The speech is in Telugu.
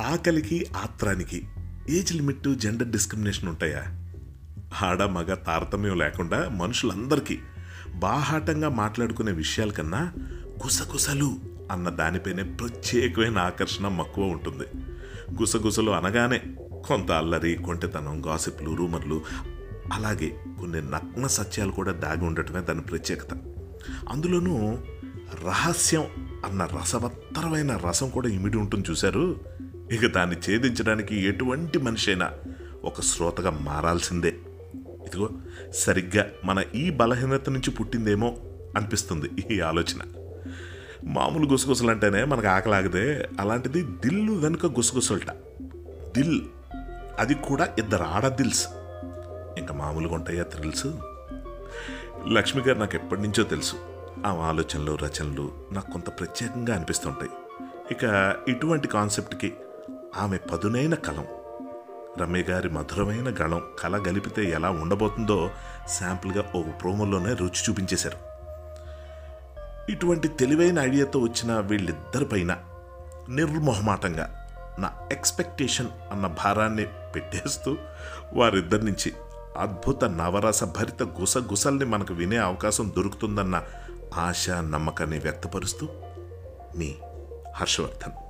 ఆకలికి ఆత్రానికి ఏజ్ లిమిట్ జెండర్ డిస్క్రిమినేషన్ ఉంటాయా? ఆడ మగ తారతమ్యం లేకుండా మనుషులందరికీ బాహాటంగా మాట్లాడుకునే విషయాల కన్నా గుసగుసలు అన్న దానిపైనే ప్రత్యేకమైన ఆకర్షణ మక్కువ ఉంటుంది. గుసగుసలు అనగానే కొంత అల్లరి కొంటెతనం గాసిప్లు రూమర్లు అలాగే కొన్ని నగ్న సత్యాలు కూడా దాగి ఉండటమే దాని ప్రత్యేకత. అందులోనూ రహస్యం అన్న రసవత్తరమైన రసం కూడా ఇమిడి ఉంటుంది చూశారు? ఇక దాన్ని ఛేదించడానికి ఎటువంటి మనిషి అయినా ఒక శ్రోతగా మారాల్సిందే. ఇదిగో సరిగ్గా మన ఈ బలహీనత నుంచి పుట్టిందేమో అనిపిస్తుంది ఈ ఆలోచన. మామూలు గుసగుసలు అంటేనే మనకు ఆకలాగదే అలాంటిది దిల్లు వెనుక గుసగుసలట. దిల్ అది కూడా ఇద్దరు ఆడ దిల్స్ ఇంకా మామూలుగా ఉంటాయా థ్రిల్స్? లక్ష్మి గారు నాకు ఎప్పటి నుంచో తెలుసు ఆమె ఆలోచనలు రచనలు నాకు కొంత ప్రత్యేకంగా అనిపిస్తుంటాయి. ఇక ఇటువంటి కాన్సెప్ట్కి ఆమె పదునైన కలం. రమ్య గారి మధురమైన గళం కళ గలిపితే ఎలా ఉండబోతుందో శాంపుల్గా ఒక ప్రోమోలోనే రుచి చూపించేశారు. ఇటువంటి తెలివైన ఐడియాతో వచ్చిన వీళ్ళిద్దరిపైన నిర్మోహమాటంగా నా ఎక్స్పెక్టేషన్ అన్న భారాన్ని పెట్టేస్తూ వారిద్దరి నుంచి అద్భుత నవరస భరిత గుసగుసల్ని మనకు వినే అవకాశం దొరుకుతుందన్న ఆశ నమ్మకాన్ని వ్యక్తపరుస్తూ మీ హర్షవర్ధన్.